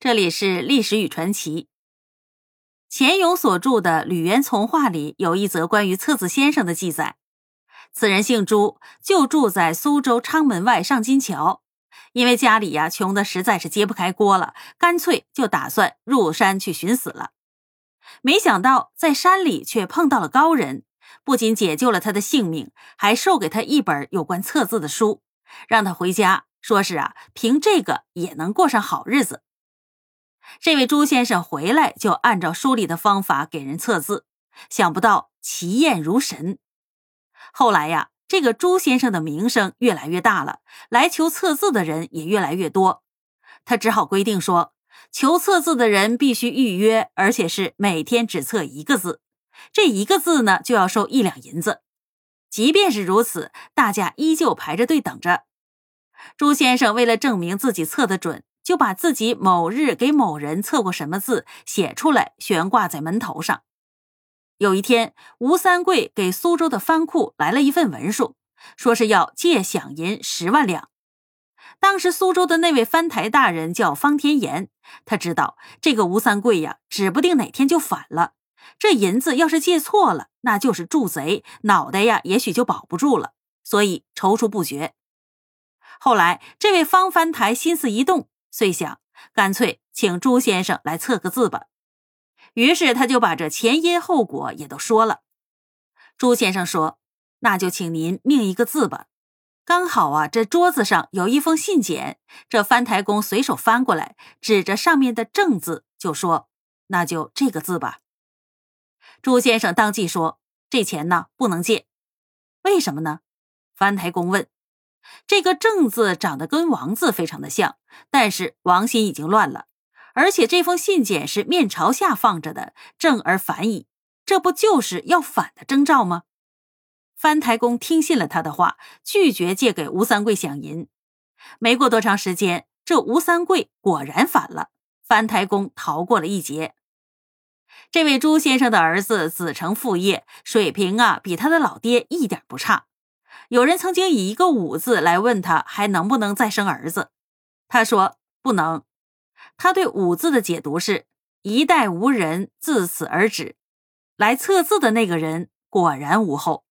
这里是历史与传奇。钱勇所著的《吕元从话》里有一则关于册子先生的记载。此人姓朱，就住在苏州昌门外上金桥。因为家里呀穷的实在是揭不开锅了，干脆就打算入山去寻死了。没想到在山里却碰到了高人，不仅解救了他的性命，还授给他一本有关测字的书，让他回家，说是啊，凭这个也能过上好日子。这位朱先生回来就按照书里的方法给人测字，想不到奇验如神。后来呀，这个朱先生的名声越来越大了，来求测字的人也越来越多。他只好规定说，求测字的人必须预约，而且是每天只测一个字，这一个字呢就要收一两银子。即便是如此，大家依旧排着队等着。朱先生为了证明自己测得准。就把自己某日给某人测过什么字写出来，悬挂在门头上。有一天，吴三桂给苏州的藩库来了一份文书，说是要借饷银十万两。当时苏州的那位藩台大人叫方天炎，他知道这个吴三桂呀，指不定哪天就反了。这银子要是借错了，那就是助贼，脑袋呀也许就保不住了，所以踌躇不决。后来，这位方藩台心思一动。遂想，干脆请朱先生来测个字吧。于是他就把这前因后果也都说了。朱先生说：“那就请您命一个字吧。”刚好啊，这桌子上有一封信笺，这翻台公随手翻过来，指着上面的“正”字，就说：“那就这个字吧。”朱先生当即说：“这钱呢，不能借。为什么呢？”翻台公问。这个“正”字长得跟“王”字非常的像，但是王心已经乱了，而且这封信简是面朝下放着的，正而反矣，这不就是要反的征兆吗？翻台公听信了他的话，拒绝借给吴三桂饷银。没过多长时间，这吴三桂果然反了，翻台公逃过了一劫。这位朱先生的儿子子承父业，水平啊比他的老爹一点不差。有人曾经以一个“五”字来问他，还能不能再生儿子？他说不能。他对“五”字的解读是：一代无人，自此而止。来测字的那个人果然无后。